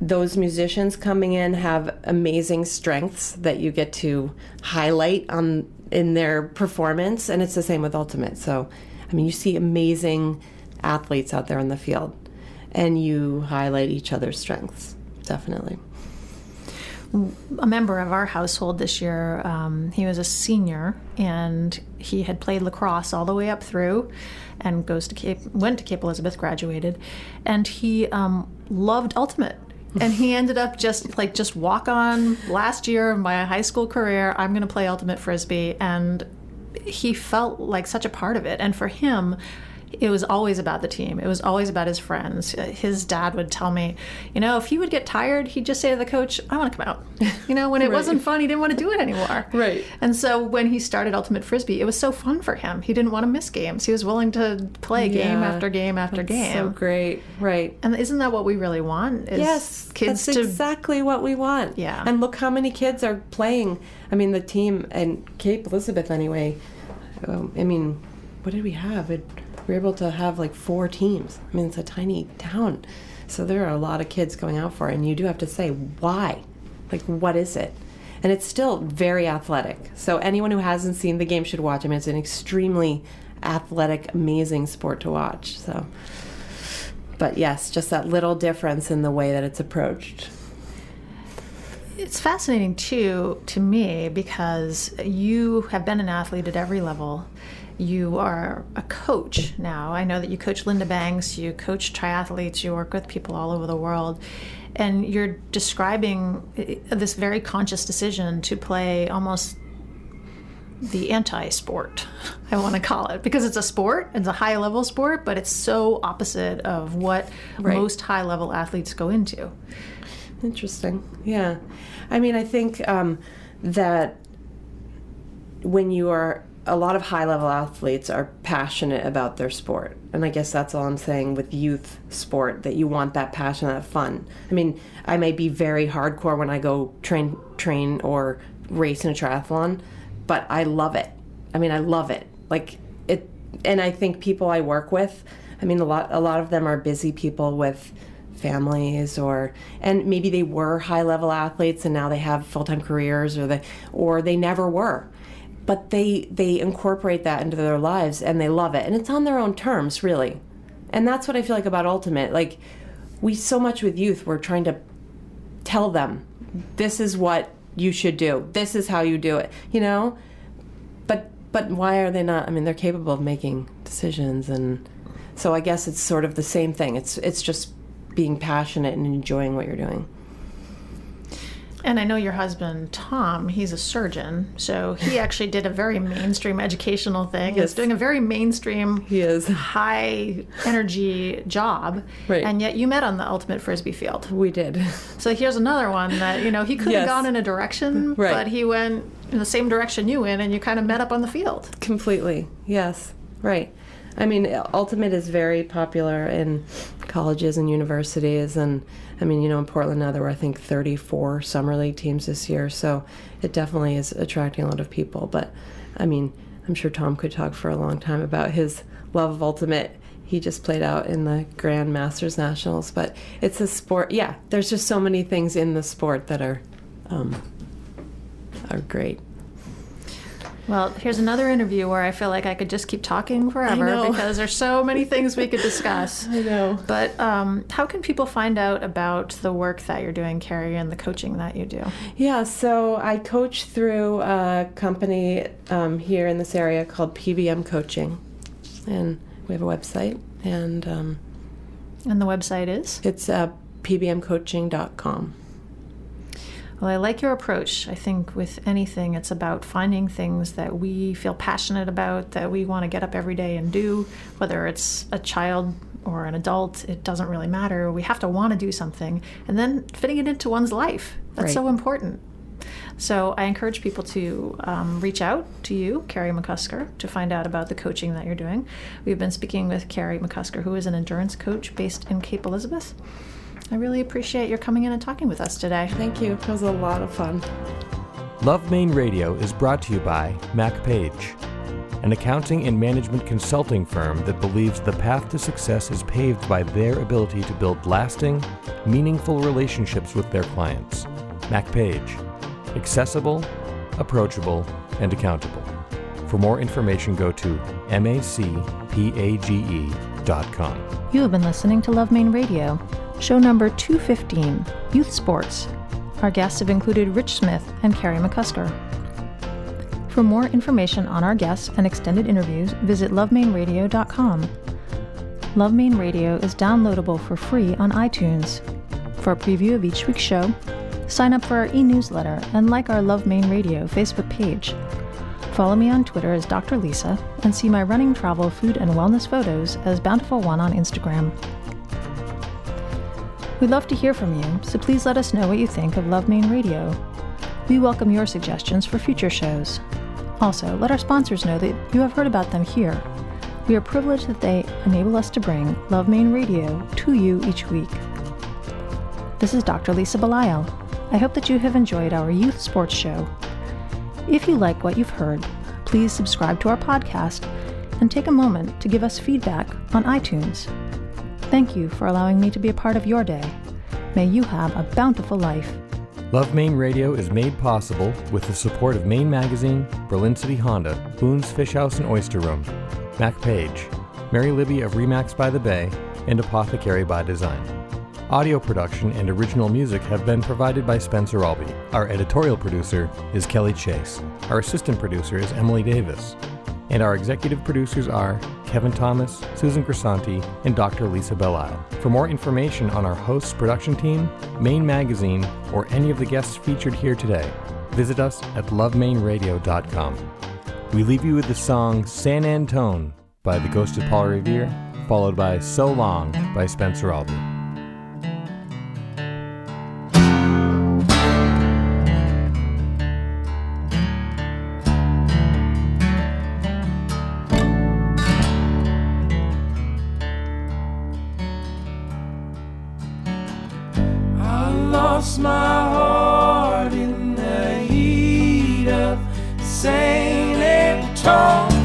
those musicians coming in have amazing strengths that you get to highlight on in their performance and it's the same with ultimate. So, I mean, you see amazing athletes out there on the field and you highlight each other's strengths. Definitely. A member of our household this year, um, he was a senior and he had played lacrosse all the way up through, and goes to Cape, went to Cape Elizabeth, graduated, and he um, loved ultimate. And he ended up just like just walk on last year of my high school career. I'm going to play ultimate frisbee, and he felt like such a part of it. And for him, it was always about the team. It was always about his friends. His dad would tell me, you know, if he would get tired, he'd just say to the coach, I want to come out. You know, when it wasn't fun, he didn't want to do it anymore. Right. And so when he started Ultimate Frisbee, it was so fun for him. He didn't want to miss games. He was willing to play game after game after game. So great. Right. and isn't that what we really want? Is Yes, kids that's to exactly what we want. Yeah. and look how many kids are playing. I mean, the team and Cape Elizabeth anyway. Um, I mean, what did we have? It, we were able to have like four teams. I mean, it's a tiny town, so there are a lot of kids going out for it. And you do have to say why, like what is it? And it's still very athletic. So anyone who hasn't seen the game should watch. I mean, it's an extremely athletic, amazing sport to watch. So but yes, just that little difference in the way that it's approached. It's fascinating too to me because you have been an athlete at every level. You are a coach now. I know that you coach Linda Banks, you coach triathletes, you work with people all over the world. And you're describing uh, this very conscious decision to play almost the anti-sport. I want to call it because it's a sport, it's a high-level sport, but it's so opposite of what Right. most high-level athletes go into. Interesting. Yeah. I mean, I think um, that when you are a lot of high level athletes are passionate about their sport. And I guess that's all I'm saying with youth sport that you want that passion, that fun. I mean, I may be very hardcore when I go train train or race in a triathlon, but I love it. I mean, I love it. Like it and I think people I work with, I mean a lot a lot of them are busy people with families or and maybe they were high level athletes and now they have full-time careers or they or they never were but they they incorporate that into their lives and they love it. And it's on their own terms really. And that's what i feel like about ultimate. Like we so much with youth we're trying to tell them this is what you should do. This is how you do it you know? But but why are they not i mean they're capable of making decisions and so i guess it's sort of the same thing. It's it's just being passionate and enjoying what you're doing And I know your husband, Tom, he's a surgeon, so he actually did a very mainstream educational thing. He's Yes. doing a very mainstream, He is. high energy job. Right. And yet you met on the Ultimate Frisbee field. we did So here's another one that, you know, he could have Yes. gone in a direction, Right. but he went in the same direction you went, and you kind of met up on the field. completely yes right i mean ultimate is very popular in colleges and universities and i mean you know in portland now there were i think 34 summer league teams this year so it definitely is attracting a lot of people. But i mean i'm sure tom could talk for a long time about his love of ultimate. He just played out in the grand masters nationals but it's a sport yeah there's just so many things in the sport that are um, are great Well, here's another interview where I feel like I could just keep talking forever because there's so many things we could discuss. i know But um, how can people find out about the work that you're doing, Carrie, and the coaching that you do? Yeah, so I coach through a company um, here in this area called PBM Coaching, and we have a website, and um, And the website is? it's uh, pbmcoaching.com. Well, I like your approach. I think with anything, it's about finding things that we feel passionate about, that we want to get up every day and do, whether it's a child or an adult, it doesn't really matter. We have to want to do something and then fitting it into one's life. That's Right. so important. So I encourage people to um, reach out to you, Carrie McCusker, to find out about the coaching that you're doing. We've been speaking with Carrie McCusker, who is an endurance coach based in Cape Elizabeth. I really appreciate your coming in and talking with us today. Thank you. It was a lot of fun. Love Maine Radio is brought to you by Mac Page, an accounting and management consulting firm that believes the path to success is paved by their ability to build lasting, meaningful relationships with their clients. Mac Page, accessible, approachable, and accountable. For more information, go to macpage.com. You have been listening to Love Maine Radio, show number 215, Youth Sports. Our guests have included Rich Smith and Carrie McCusker. For more information on our guests and extended interviews, visit lovemaineradio.com. Love Maine Radio is downloadable for free on iTunes. For a preview of each week's show, sign up for our e-newsletter and like our Love Maine Radio Facebook page. Follow me on Twitter as Dr. Lisa and see my running, travel, food, and wellness photos as Bountiful One on Instagram. We'd love to hear from you, so please let us know what you think of Love Maine Radio. We welcome your suggestions for future shows. Also, let our sponsors know that you have heard about them here. We are privileged that they enable us to bring Love Maine Radio to you each week. This is Dr. Lisa Belisle. I hope that you have enjoyed our youth sports show. If you like what you've heard, please subscribe to our podcast and take a moment to give us feedback on iTunes. Thank you for allowing me to be a part of your day. May you have a bountiful life. Love Maine Radio is made possible with the support of Maine Magazine, Berlin City Honda, Boone's Fish House and Oyster Room, Mac Page, Mary Libby of RE/MAX by the Bay, and Apothecary by Design. Audio production and original music have been provided by Spencer Albee. Our editorial producer is Kelly Chase. Our assistant producer is Emily Davis. And our executive producers are Kevin Thomas, Susan Grisanti, and Dr. Lisa Belisle. For more information on our hosts, production team, Maine Magazine, or any of the guests featured here today, visit us at lovemaineradio.com. We leave you with the song San Antone by the Ghost of Paul Revere, followed by So Long by Spencer Albee. Try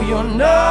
to torture